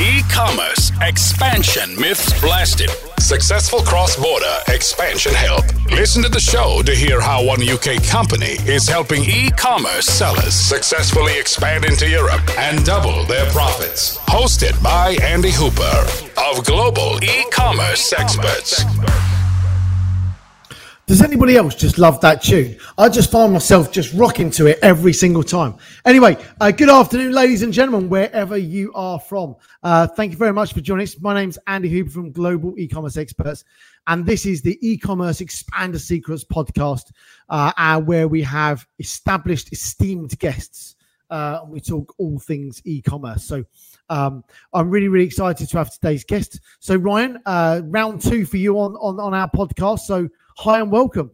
E commerce expansion myths blasted. Successful cross border expansion help. Listen to the show to hear how one UK company is helping e commerce sellers successfully expand into Europe and double their profits. Hosted by Andy Hooper of Global E Commerce Experts. Does anybody else just love that tune? I just find myself just rocking to it every single time. Anyway, uh, good afternoon, ladies and gentlemen, wherever you are from. Uh, thank you very much for joining us. My name's Andy Hooper from Global E-commerce Experts, and this is the E-commerce Expander Secrets podcast, uh, uh where we have established, esteemed guests. Uh, and we talk all things e-commerce. So um, I'm really, really excited to have today's guest. So Ryan, uh, round two for you on, on on our podcast. So Hi and welcome.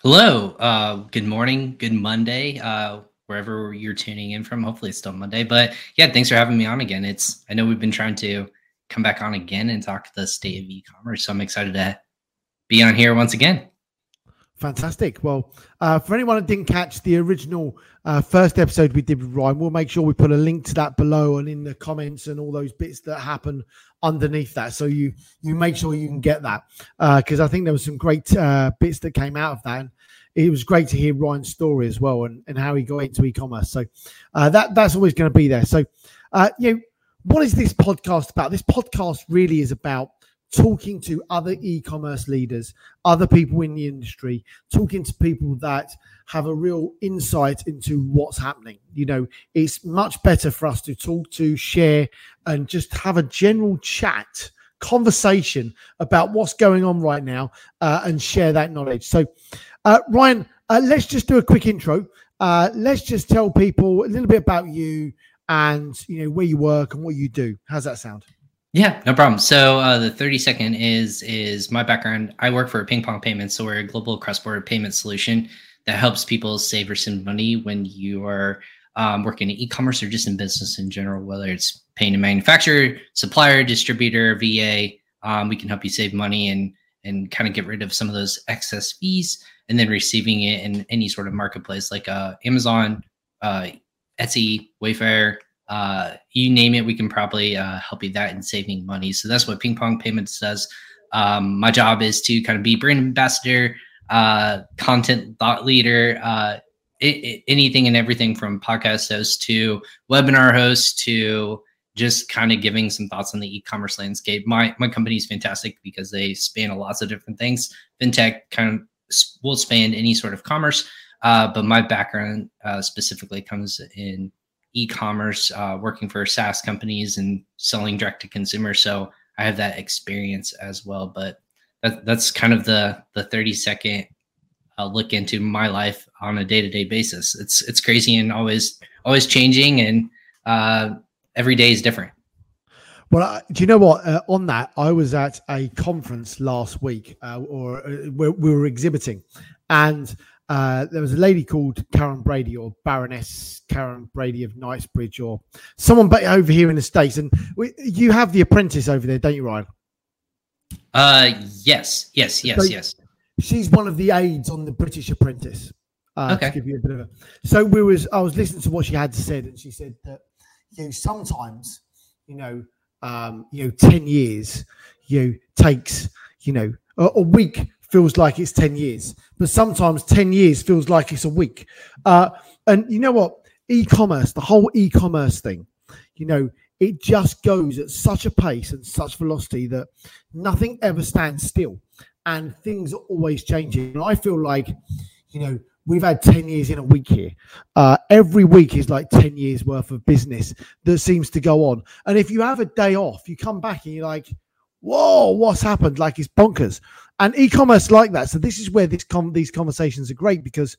Hello. Uh, good morning. Good Monday. Uh, wherever you're tuning in from. Hopefully it's still Monday. But yeah, thanks for having me on again. It's I know we've been trying to come back on again and talk the state of e-commerce. So I'm excited to be on here once again. Fantastic. Well, uh, for anyone that didn't catch the original uh, first episode we did with Ryan, we'll make sure we put a link to that below and in the comments and all those bits that happen underneath that. So you you make sure you can get that because uh, I think there was some great uh, bits that came out of that. And it was great to hear Ryan's story as well and, and how he got into e-commerce. So uh, that that's always going to be there. So uh, you know, what is this podcast about? This podcast really is about talking to other e-commerce leaders, other people in the industry, talking to people that have a real insight into what's happening. You know, it's much better for us to talk to, share, and just have a general chat, conversation about what's going on right now, uh, and share that knowledge. So, uh, Ryan, uh, let's just do a quick intro. Uh, let's just tell people a little bit about you and you know where you work and what you do. How's that sound? Yeah, no problem. So uh, the 30 second is is my background. I work for Ping Pong Payments, so we're a global cross-border payment solution that helps people save or send money when you are um, working in e-commerce or just in business in general, whether it's paying a manufacturer, supplier, distributor, VA. Um, we can help you save money and and kind of get rid of some of those excess fees, and then receiving it in any sort of marketplace like uh, Amazon, uh, Etsy, Wayfair, uh, you name it, we can probably uh, help you that in saving money. So that's what Ping Pong Payments does. Um, my job is to kind of be brand ambassador, uh, content thought leader, uh, it, it, anything and everything from podcast host to webinar host to just kind of giving some thoughts on the e-commerce landscape. My my company is fantastic because they span a lots of different things. FinTech kind of will span any sort of commerce, uh, but my background uh, specifically comes in e-commerce, uh, working for SaaS companies and selling direct to consumer. So I have that experience as well. But that, that's kind of the the 30 second uh, look into my life on a day to day basis. It's it's crazy and always always changing, and uh, every day is different. Well, uh, do you know what? Uh, on that, I was at a conference last week, uh, or uh, we were exhibiting, and uh, there was a lady called Karren Brady or Baroness Karren Brady of Knightsbridge or someone but over here in the States. And we, you have The Apprentice over there, don't you, Ryan? Uh, yes, yes, yes, so yes. She's one of the aides on The British Apprentice. Uh, okay. Give you a bit of a, so we was I was listening to what she had to say, and she said that you know sometimes you know um, you know ten years you know, takes you know a, a week feels like it's 10 years, but sometimes 10 years feels like it's a week. Uh, and you know what? E commerce, the whole e commerce thing, you know, it just goes at such a pace and such velocity that nothing ever stands still and things are always changing. And I feel like, you know, we've had 10 years in a week here. Uh, every week is like 10 years worth of business that seems to go on. And if you have a day off, you come back and you're like, whoa, what's happened? Like it's bonkers and e-commerce like that. So this is where this com- these conversations are great because,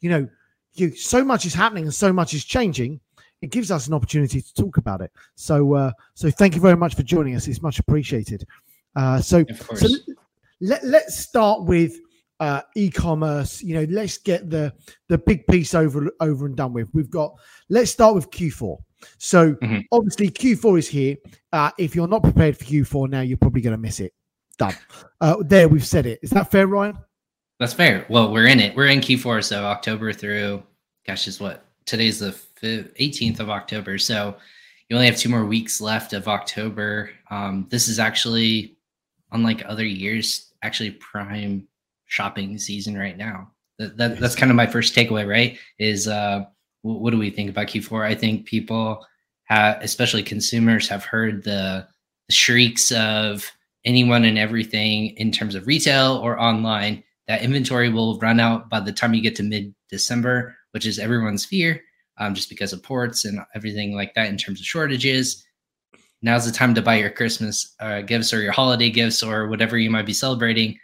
you know, you so much is happening and so much is changing. It gives us an opportunity to talk about it. So, uh, so thank you very much for joining us. It's much appreciated. Uh, so, so let, let's start with uh, e-commerce. You know, let's get the the big piece over over and done with. We've got. Let's start with Q4. So mm-hmm. obviously Q4 is here. Uh, if you're not prepared for Q4 now, you're probably going to miss it. Done. Uh, there, we've said it. Is that fair, Ryan? That's fair. Well, we're in it. We're in Q4, so October through, gosh, is what today's the 18th of October. So, you only have two more weeks left of October. Um, this is actually, unlike other years, actually prime shopping season right now. That, that that's kind of my first takeaway. Right? Is uh, what do we think about Q4? I think people, have, especially consumers, have heard the shrieks of anyone and everything in terms of retail or online. That inventory will run out by the time you get to mid December, which is everyone's fear um, just because of ports and everything like that in terms of shortages. Now's the time to buy your Christmas uh, gifts or your holiday gifts or whatever you might be celebrating.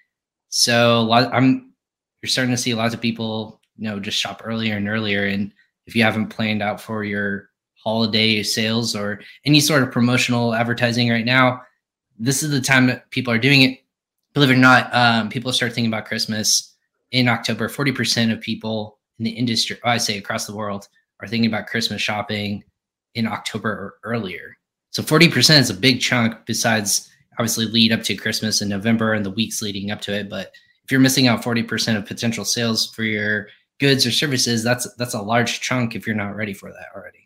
So lot, I'm you're starting to see lots of people, you know, just shop earlier and earlier. And if you haven't planned out for your holiday sales or any sort of promotional advertising right now, this is the time that people are doing it. Believe it or not, um, people start thinking about Christmas in October. Forty percent of people in the industry, I say across the world, are thinking about Christmas shopping in October or earlier. So 40% is a big chunk besides obviously lead up to Christmas in November and the weeks leading up to it. But if you're missing out 40% of potential sales for your goods or services, that's that's a large chunk if you're not ready for that already.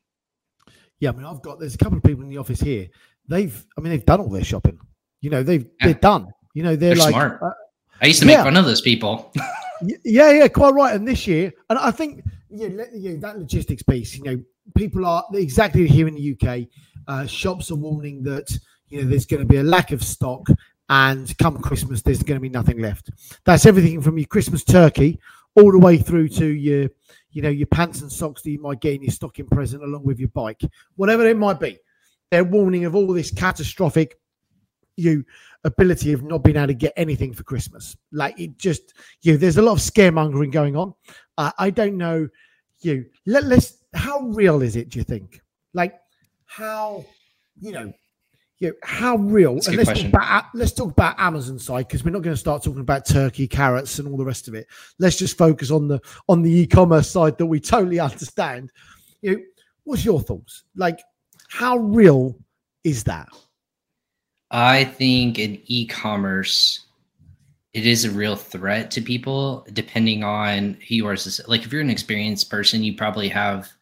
Yeah, I mean, I've got there's a couple of people in the office here. They've, I mean, they've done all their shopping. You know, they've yeah. they're done. You know, they're, they're like, smart. Uh, I used to make yeah. fun of those people. yeah, yeah, quite right. And this year, and I think yeah, yeah, that logistics piece. You know, people are exactly here in the UK. Uh, shops are warning that you know there's going to be a lack of stock, and come Christmas, there's going to be nothing left. That's everything from your Christmas turkey all the way through to your, you know, your pants and socks that you might get in your stocking present along with your bike, whatever it might be. They're warning of all this catastrophic, you ability of not being able to get anything for Christmas. Like it just, you there's a lot of scaremongering going on. Uh, I don't know, you. Let, let's. How real is it? Do you think? Like how, you know, you know, how real? and let's talk, about, let's talk about Amazon side because we're not going to start talking about turkey, carrots, and all the rest of it. Let's just focus on the on the e-commerce side that we totally understand. You know, what's your thoughts? Like, how real is that? I think in e-commerce, it is a real threat to people, depending on who you are. Like if you're an experienced person, you probably have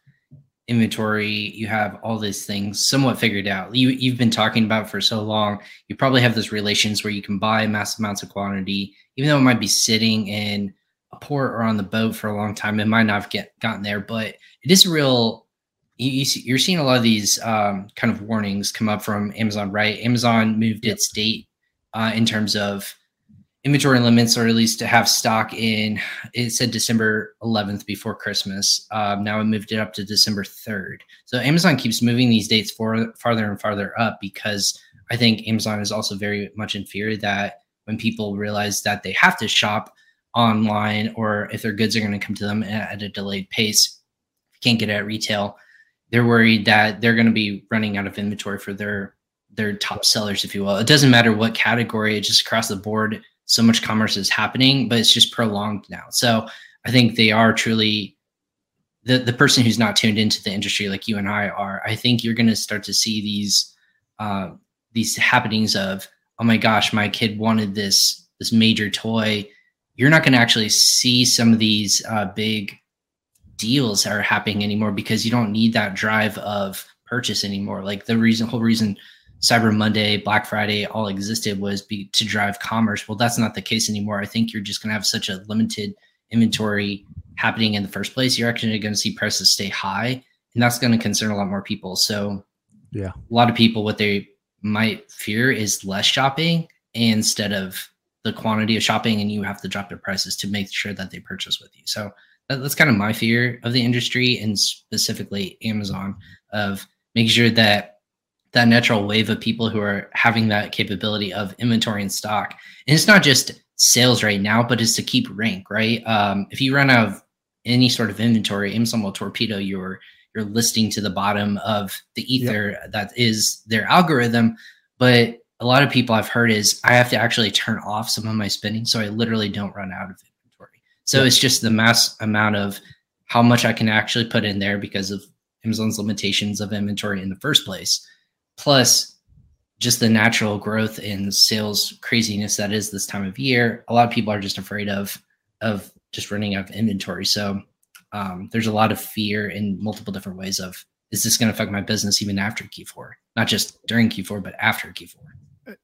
inventory, you have all these things somewhat figured out. You you've been talking about for so long. You probably have those relations where you can buy mass amounts of quantity, even though it might be sitting in a port or on the boat for a long time. It might not have get gotten there, but it is a real you, you see, you're seeing a lot of these um, kind of warnings come up from Amazon, right? Amazon moved its date uh, in terms of inventory limits, at least to have stock in. It said December 11th before Christmas. Um, now it moved it up to December 3rd. So Amazon keeps moving these dates for, farther and farther up because I think Amazon is also very much in fear that when people realize that they have to shop online, or if their goods are going to come to them at a delayed pace, can't get it at retail they're worried that they're going to be running out of inventory for their their top sellers, if you will. It doesn't matter what category, it's just across the board. So much commerce is happening, but it's just prolonged now. So I think they are truly the the person who's not tuned into the industry like you and I are. I think you're going to start to see these uh, these happenings of oh my gosh, my kid wanted this this major toy. You're not going to actually see some of these uh, big deals are happening anymore because you don't need that drive of purchase anymore. Like the reason, whole reason Cyber Monday, Black Friday all existed was be, to drive commerce. Well, that's not the case anymore. I think you're just going to have such a limited inventory happening in the first place. You're actually going to see prices stay high, and that's going to concern a lot more people. So, yeah, a lot of people what they might fear is less shopping instead of the quantity of shopping, and you have to drop their prices to make sure that they purchase with you. So that's kind of my fear of the industry and specifically Amazon of making sure that that natural wave of people who are having that capability of inventory and stock. And it's not just sales right now, but it's to keep rank, right? Um, if you run out of any sort of inventory, Amazon will torpedo your your listing to the bottom of the ether yep. that is their algorithm. But a lot of people I've heard is I have to actually turn off some of my spending so I literally don't run out of inventory. so yeah. it's just the mass amount of how much I can actually put in there because of Amazon's limitations of inventory in the first place, plus just the natural growth in sales craziness that is this time of year. A lot of people are just afraid of of just running out of inventory. So um, there's a lot of fear in multiple different ways of is this going to affect my business even after Q4? Not just during Q4, but after Q4.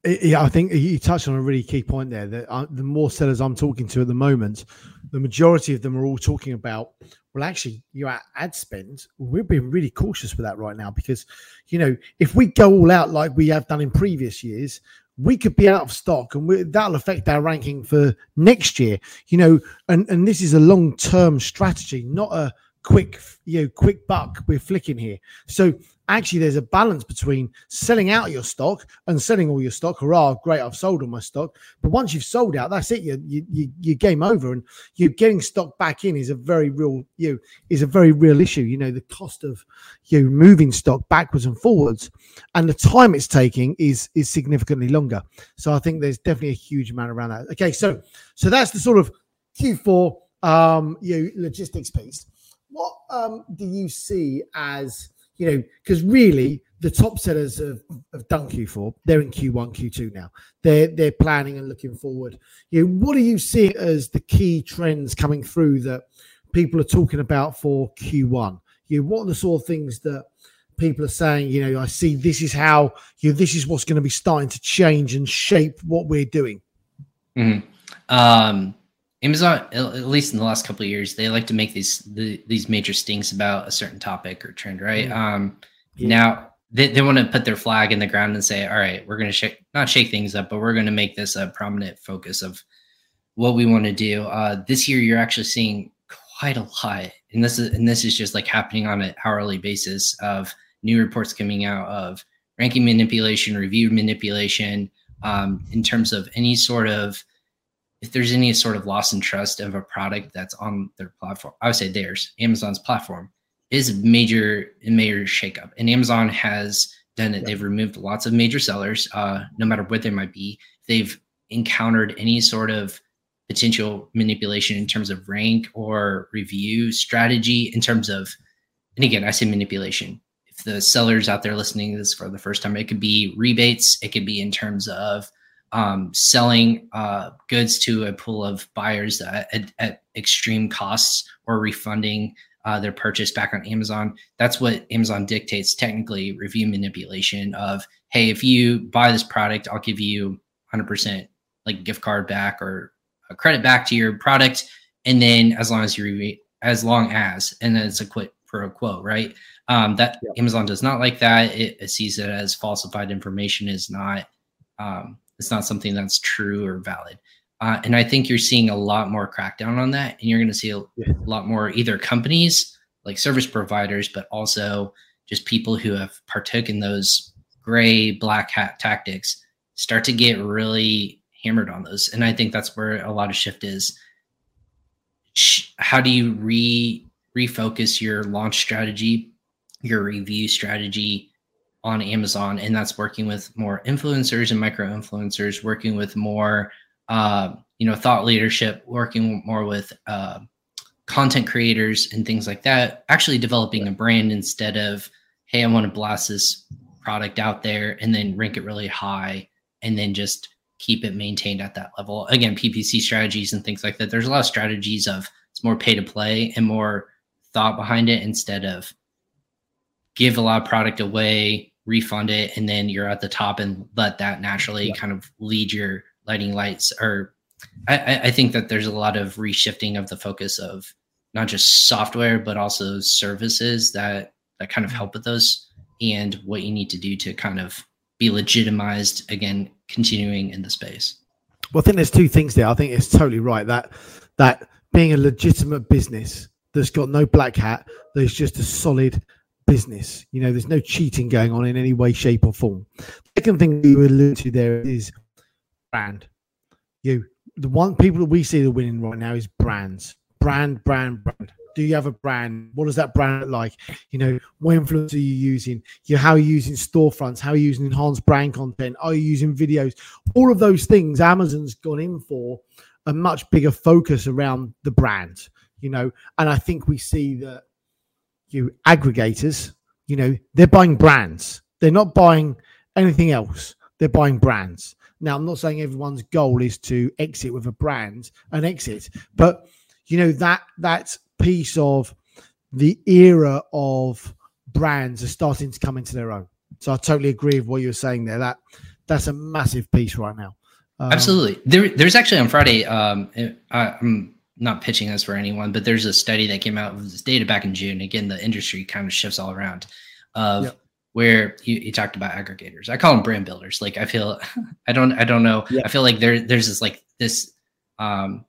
Yeah, I think you touched on a really key point there. That uh, the more sellers I'm talking to at the moment, the majority of them are all talking about, well, actually, your ad spend. We're being really cautious with that right now because, you know, if we go all out like we have done in previous years, we could be out of stock and we, that'll affect our ranking for next year. You know, and and this is a long term strategy, not a quick you know quick buck we're flicking here. So actually there's a balance between selling out your stock and selling all your stock. Hurrah great i've sold all my stock. But once you've sold out that's it. You you you game over. And you getting stock back in is a very real you know, is a very real issue. You know the cost of you know, moving stock backwards and forwards and the time it's taking is is significantly longer. So i think there's definitely a huge amount around that. Okay so so that's the sort of q4 um you know, logistics piece what um, do you see as you know because really the top sellers have, of done q4 they're in q1 q2 now. They're they're planning and looking forward. You know what do you see as the key trends coming through that people are talking about for q1 you know what are the sort of things that people are saying you know i see this is how you know, this is what's going to be starting to change and shape what we're doing mm-hmm. um Amazon, at least in the last couple of years, they like to make these the, these major stings about a certain topic or trend, right? Mm-hmm. Um, yeah. Now they, they want to put their flag in the ground and say, all right, we're going to shake not shake things up, but we're going to make this a prominent focus of what we want to do. Uh, this year, you're actually seeing quite a lot, and this is and this is just like happening on an hourly basis of new reports coming out of ranking manipulation, review manipulation, um, in terms of any sort of if there's any sort of loss in trust of a product that's on their platform, I would say theirs, Amazon's platform, is a major major shakeup. And Amazon has done it. Yeah. They've removed lots of major sellers, uh, no matter what they might be. They've encountered any sort of potential manipulation in terms of rank or review strategy in terms of and again i say manipulation if the sellers out there listening to this for the first time it could be rebates it could be in terms of um, selling uh, goods to a pool of buyers at, at, extreme costs or refunding uh, their purchase back on Amazon. That's what Amazon dictates technically review manipulation of, hey, if you buy this product, I'll give you 100% like gift card back or a credit back to your product. And then as long as you re- as long as, and then it's a quid pro quo, right? Um, that Amazon does not like that. It, it, sees it as falsified information is not um, it's not something that's true or valid. Uh, and I think you're seeing a lot more crackdown on that, and you're going to see a, yeah. a lot more either companies like service providers, but also just people who have partook in those gray black hat tactics start to get really hammered on those. And I think that's where a lot of shift is. How do you re refocus your launch strategy, your review strategy, on Amazon, and that's working with more influencers and micro influencers, working with more, uh, you know, thought leadership, working more with uh, content creators and things like that. Actually, developing a brand instead of, hey, I want to blast this product out there and then rank it really high, and then just keep it maintained at that level. Again, PPC strategies and things like that. There's a lot of strategies of it's more pay to play and more thought behind it instead of give a lot of product away refund it, and then you're at the top and let that naturally yeah. kind of lead your lighting lights. Or I, I think that there's a lot of reshifting of the focus of not just software but also services that that kind of mm-hmm. help with those and what you need to do to kind of be legitimized again continuing in the space well i think there's two things there i think it's totally right that that being a legitimate business that's got no black hat there's just a solid business. You know, there's no cheating going on in any way, shape, or form. Second thing you allude to there is brand. You, the one people that we see the winning right now is brands. Brand, brand, brand. Do you have a brand? What does that brand look like? You know, what influence are you using? You how are you using storefronts? How are you using enhanced brand content? Are you using videos? All of those things Amazon's gone in for a much bigger focus around the brand, you know, and I think we see that aggregators, you know, they're buying brands. They're not buying anything else. They're buying brands. Now, I'm not saying everyone's goal is to exit with a brand and exit, but you know that that piece of the era of brands are starting to come into their own. So I totally agree with what you were saying there. That that's a massive piece right now. Um, Absolutely. There, there's actually on Friday. Um, I, am not pitching this for anyone, but there's a study that came out with this data back in June. Again, the industry kind of shifts all around. Of yep. where you, you, talked about aggregators. I call them brand builders. Like I feel, I don't, I don't know. Yep. I feel like there, there's this like this. Um,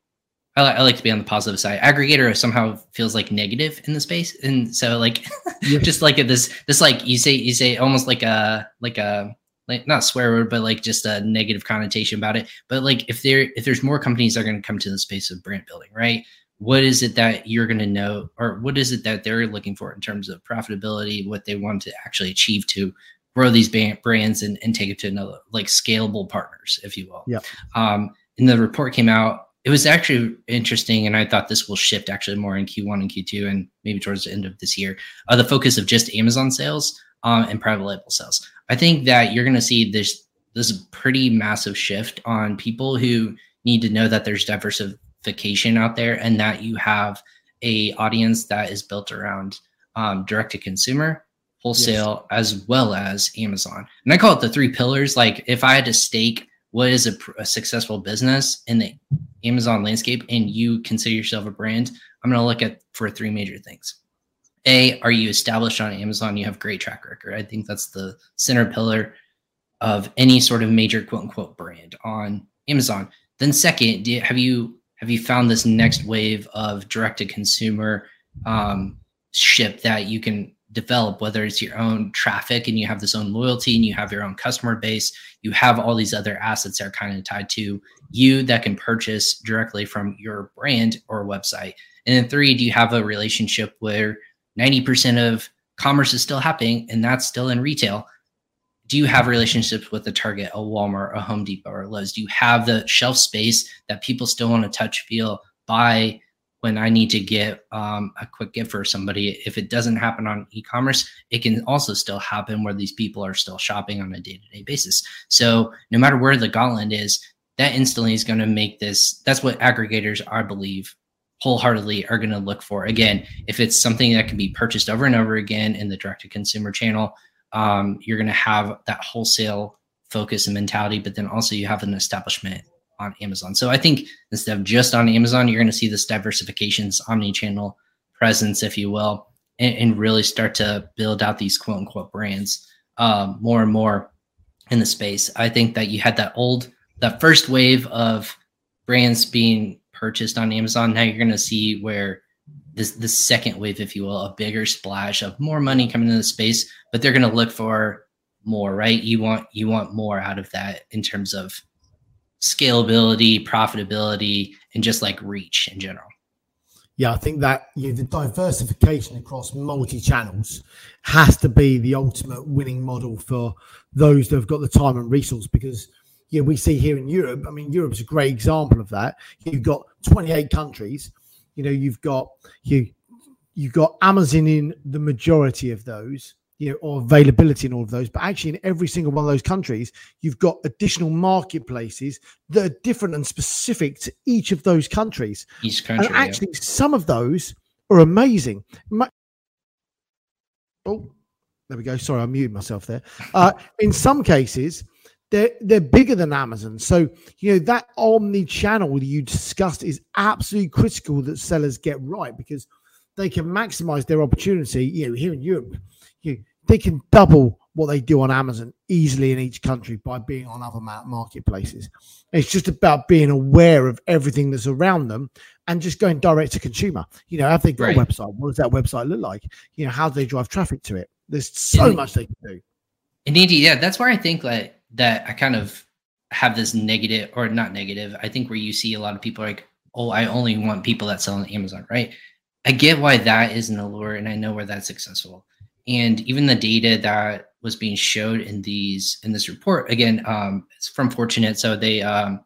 I, I, like to be on the positive side. Aggregator somehow feels like negative in the space, and so like, just like this, this like you say, you say almost like a like a like not swear word, but like just a negative connotation about it. But like if there if there's more companies that are going to come to the space of brand building, right? What is it that you're going to know, or what is it that they're looking for in terms of profitability, what they want to actually achieve to grow these brands and, and take it to another like scalable partners, if you will. Yeah. Um, and the report came out. It was actually interesting, and I thought this will shift actually more in Q1 and Q2, and maybe towards the end of this year. Uh, the focus of just Amazon sales um, and private label sales. I think that you're going to see this this pretty massive shift on people who need to know that there's diversification out there and that you have a audience that is built around um, direct to consumer wholesale yes. as well as amazon. And i call it the three pillars. Like if i had to stake what is a, a, successful business in the amazon landscape and you consider yourself a brand i'm going to look at for three major things a, are you established on Amazon? You have great track record. I think that's the center pillar of any sort of major quote unquote brand on Amazon. Then second, you, have you have you found this next wave of direct to consumer um, ship that you can develop, whether it's your own traffic and you have this own loyalty and you have your own customer base, you have all these other assets that are kind of tied to you that can purchase directly from your brand or website. And then three, do you have a relationship where 90% of commerce is still happening and that's still in retail. Do you have relationships with a target a walmart a home depot or Lowe's? do you have the shelf space that people still want to touch feel buy when i need to get um, a quick gift for somebody? If it doesn't happen on e-commerce it can also still happen where these people are still shopping on a day-to-day basis. So no matter where the gauntlet is that instantly is going to make this that's what aggregators i believe wholeheartedly are going to look for. Again, if it's something that can be purchased over and over again in the direct to consumer channel, um, you're going to have that wholesale focus and mentality, but then also you have an establishment on Amazon. So I think instead of just on Amazon, you're going to see this diversifications, omni-channel presence, if you will, and, and really start to build out these quote unquote brands um, more and more in the space. I think that you had that old, that first wave of brands being purchased on Amazon. Now you're going to see where this the second wave, if you will, a bigger splash of more money coming into the space, but they're going to look for more, right? You want you want more out of that in terms of scalability, profitability, and just like reach in general. Yeah, I think that you know, the diversification across multi channels has to be the ultimate winning model for those that have got the time and resource because know, we see here in Europe. I mean, Europe's a great example of that. You've got 28 countries. You know, you've got you you've got Amazon in the majority of those, you know, or availability in all of those. But actually, in every single one of those countries, you've got additional marketplaces that are different and specific to each of those countries. Each country, and actually, yeah. some of those are amazing. Oh, there we go. Sorry, I muted myself there. Uh, in some cases, they're they're bigger than Amazon. So you know that omni-channel you discussed is absolutely critical that sellers get right because they can maximize their opportunity. You know, here in Europe, you they can double what they do on Amazon easily in each country by being on other marketplaces. It's just about being aware of everything that's around them and just going direct to consumer. You know, have they got right. a website? What does that website look like? You know, how do they drive traffic to it? There's so much they can do. Indeed, yeah, that's where I think like that I kind of have this negative or not negative. I think where you see a lot of people like, oh, I only want people that sell on Amazon, right? I get why that is an allure and I know where that's successful. And even the data that was being showed in these in this report, again, um, it's from Fortunate, So they um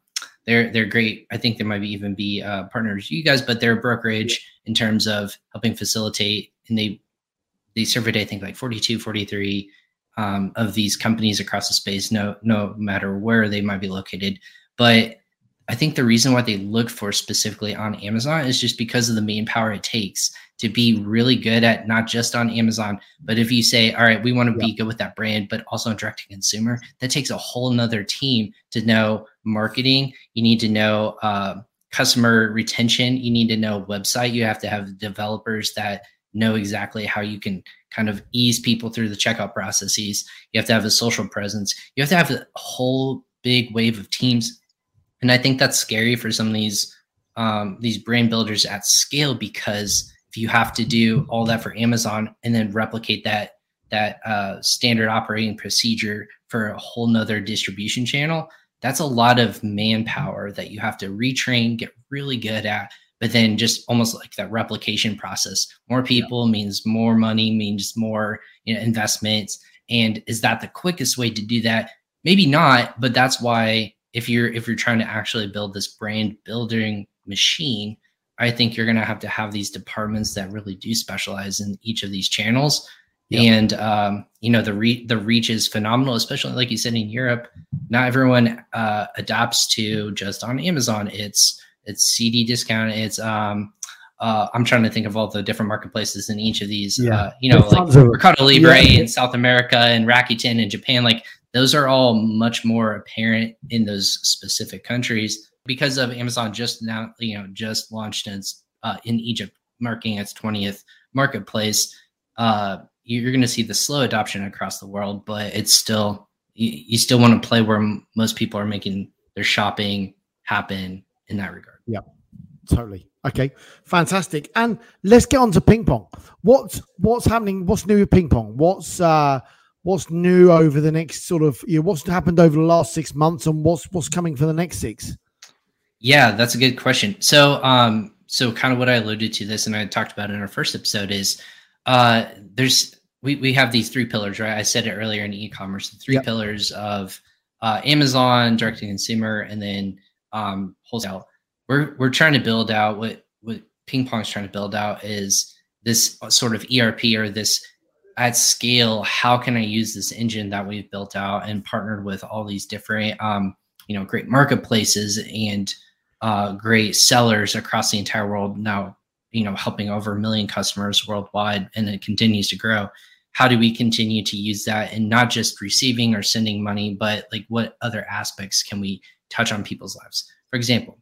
they're they're great. I think there might be even be uh, partners you guys, but they're a brokerage in terms of helping facilitate and they they surveyed I think like 42, 43 um, of these companies across the space, no no matter where they might be located. But I think the reason why they look for specifically on Amazon is just because of the manpower it takes to be really good at not just on Amazon, but if you say, all right, we want to yeah. be good with that brand, but also direct to consumer, that takes a whole nother team to know marketing. You need to know uh, customer retention. You need to know website. You have to have developers that know exactly how you can kind of ease people through the checkout processes. You have to have a social presence. You have to have a whole big wave of teams and I think that's scary for some of these um, these brand builders at scale because if you have to do all that for Amazon and then replicate that that uh, standard operating procedure for a whole nother distribution channel, that's a lot of manpower that you have to retrain, get really good at, but then just almost like that replication process. More people yeah. means more money, means more you know, investments. And is that the quickest way to do that? Maybe not, but that's why if you're if you're trying to actually build this brand building machine i think you're going to have to have these departments that really do specialize in each of these channels yep. and um, you know the re- the reach is phenomenal especially like you said in europe not everyone uh, adapts to just on amazon it's it's CD discount, it's um uh, I'm trying to think of all the different marketplaces in each of these. Yeah. Uh, you know, like Mercado Libre yeah. in South America and Rakuten in Japan. Like those are all much more apparent in those specific countries because of Amazon just now, you know, just launched its uh, in Egypt, marking its 20th marketplace. Uh, you're going to see the slow adoption across the world, but it's still you, you still want to play where m- most people are making their shopping happen in that regard. Yeah, totally. Okay, fantastic. And let's get on to ping pong. What's what's happening? What's new with ping pong? What's uh what's new over the next sort of you know, what's happened over the last six months and what's what's coming for the next six yeah that's a good question so um so kind of what i alluded to this and i talked about in our first episode is uh there's we, we have these three pillars right i said it earlier in e-commerce the three yep. pillars of uh, amazon direct to consumer and then um wholesale we're we're trying to build out what what ping pong's trying to build out is this sort of erp or this at scale, how can I use this engine that we've built out and partnered with all these different, um, you know, great marketplaces and uh, great sellers across the entire world now, you know, helping over a million customers worldwide, and it continues to grow. How do we continue to use that and not just receiving or sending money, but like what other aspects can we touch on people's lives? For example,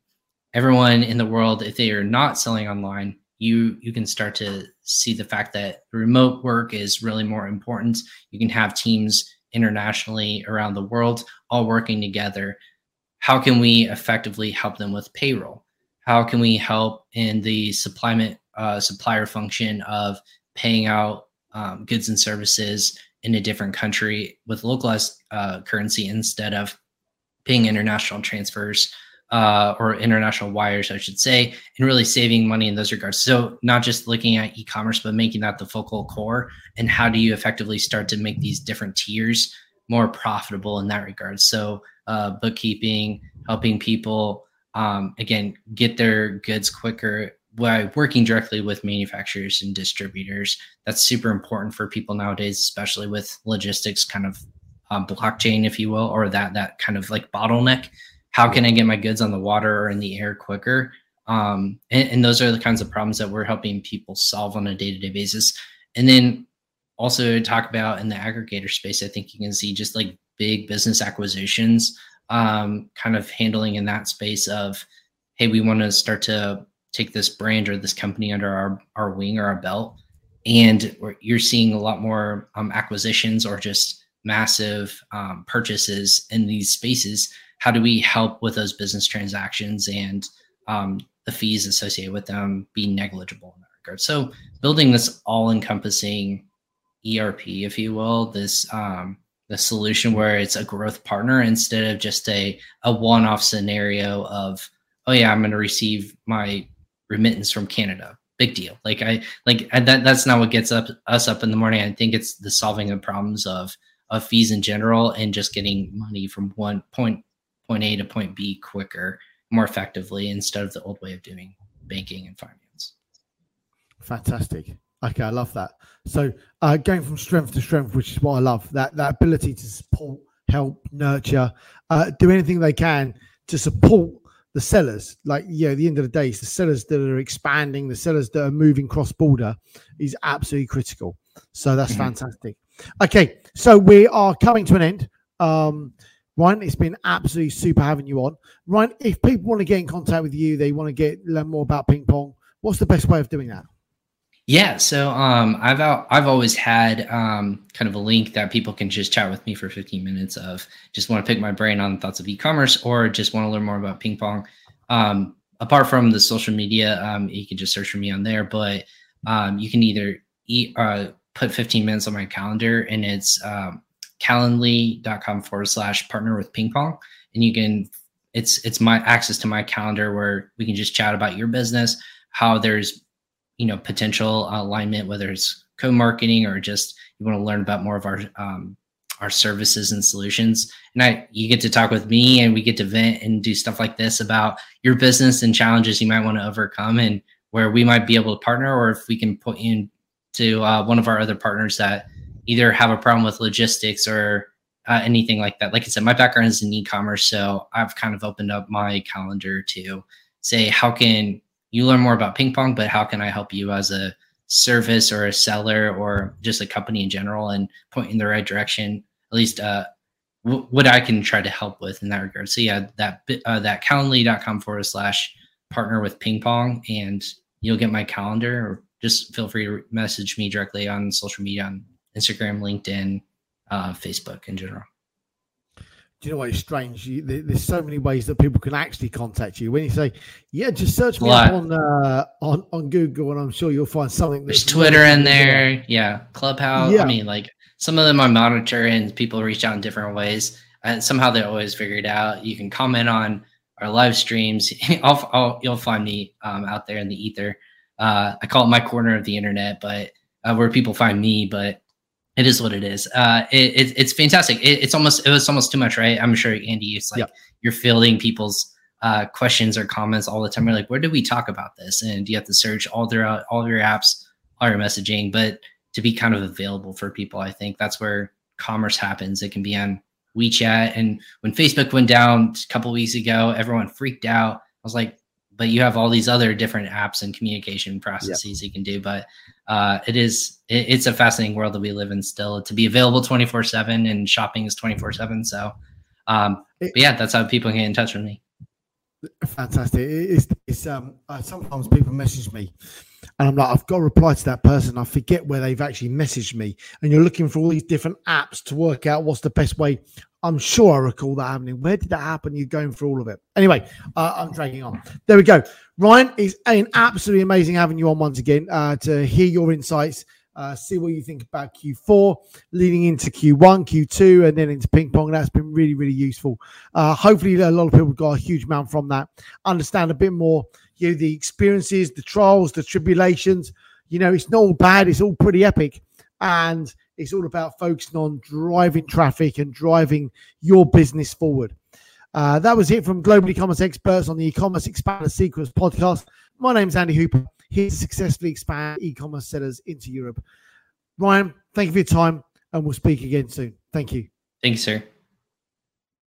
everyone in the world, if they are not selling online, you you can start to see the fact that remote work is really more important. You can have teams internationally around the world all working together. How can we effectively help them with payroll? How can we help in the supply uh, supplier function of paying out um, goods and services in a different country with localized uh, currency instead of paying international transfers? uh, or international wires, I should say, and really saving money in those regards. So not just looking at e-commerce, but making that the focal core. And how do you effectively start to make these different tiers more profitable in that regard? So uh, bookkeeping, helping people um, again get their goods quicker by working directly with manufacturers and distributors. That's super important for people nowadays, especially with logistics kind of um, blockchain, if you will, or that that kind of like bottleneck how can I get my goods on the water or in the air quicker? Um, and, and, those are the kinds of problems that we're helping people solve on a day-to-day basis. And then also talk about in the aggregator space, I think you can see just like big business acquisitions, um, kind of handling in that space of, hey, we want to start to take this brand or this company under our, our wing or our belt. And you're seeing a lot more um, acquisitions or just massive um, purchases in these spaces how do we help with those business transactions and um, the fees associated with them be negligible in that regard? So building this all-encompassing erp if you will this um, the solution where it's a growth partner instead of just a, a one-off scenario of oh yeah i'm going to receive my remittance from canada. Big deal. Like i like that that's not what gets up us up in the morning. I think it's the solving the problems of of fees in general and just getting money from one point point A to point B quicker, more effectively instead of the old way of doing banking and finance. Fantastic. Okay, I love that. So uh, going from strength to strength, which is what I love, that that ability to support, help, nurture, uh, do anything they can to support the sellers. Like, yeah, at the end of the day, it's the sellers that are expanding, the sellers that are moving cross border is absolutely critical. So that's mm-hmm. fantastic. Okay, so we are coming to an end. Um, Ryan, it's been absolutely super having you on. Ryan, if people want to get in contact with you, they want to get learn more about ping pong. What's the best way of doing that? Yeah, so um, I've out, I've always had um, kind of a link that people can just chat with me for 15 minutes of just want to pick my brain on thoughts of e-commerce or just want to learn more about ping pong. Um, apart from the social media, um, you can just search for me on there. But um, you can either eat, uh, put 15 minutes on my calendar, and it's um, calendly.com forward slash partner with ping pong, and you can it's it's my access to my calendar where we can just chat about your business, how there's you know potential alignment, whether it's co-marketing or just you want to learn about more of our um, our services and solutions. And I you get to talk with me and we get to vent and do stuff like this about your business and challenges you might want to overcome and where we might be able to partner or if we can put you into uh, one of our other partners that either have a problem with logistics or uh, anything like that. Like I said, my background is in e-commerce, so I've kind of opened up my calendar to say how can you learn more about ping pong, but how can I help you as a service or a seller or just a company in general and point in the right direction? At least uh, w- what I can try to help with in that regard. So yeah, that uh, that calendly.com forward slash partner with ping pong, and you'll get my calendar. Just feel free to message me directly on social media on Instagram, LinkedIn, uh, Facebook in general do you know what is strange. You, there's so many ways that people can actually contact you. When you say, "Yeah, just search me up on uh, on on Google," and I'm sure you'll find something. There's Twitter in there, yeah, Clubhouse. Yeah. I mean, like some of them I monitor, and people reach out in different ways, and somehow they always figure it out. You can comment on our live streams. I'll, I'll, you'll find me um, out there in the ether. Uh, I call it my corner of the internet, but uh, where people find me, but it is what it is. Uh, it, it, it's fantastic. It, it's almost it was almost too much, right? I'm sure Andy, it's like you're fielding people's uh, questions or comments all the time. You're like, where did we talk about this? And you have to search all throughout all your apps, all your messaging, but to be kind of available for people, I think that's where commerce happens. It can be on WeChat. And when Facebook went down a couple weeks ago, everyone freaked out. I was like, but you have all these other different apps and communication processes yep. you can do. But uh, it is it, it's a fascinating world that we live in still to be available 24 7 and shopping is 24 7 so um but yeah that's how people get in touch with me fantastic it's, it's um uh, sometimes people message me and i'm like i've got to reply to that person i forget where they've actually messaged me and you're looking for all these different apps to work out what's the best way I'm sure I recall that happening. Where did that happen? You're going through all of it. Anyway, uh, I'm dragging on. There we go. Ryan, is an absolutely amazing having you on once again uh, to hear your insights, uh, see what you think about Q4, leading into Q1, Q2, and then into ping pong. That's been really, really useful. Uh, hopefully, a lot of people got a huge amount from that. Understand a bit more, you know, the experiences, the trials, the tribulations. You know, it's not all bad. It's all pretty epic, and it's all about focusing on driving traffic and driving your business forward. Uh, that was it from Global E-Commerce Experts on the E-Commerce Expander Secrets podcast. My name is Andy Hooper, here to successfully expand e-commerce sellers into Europe. Ryan, thank you for your time, and we'll speak again soon. Thank you. Thanks, sir.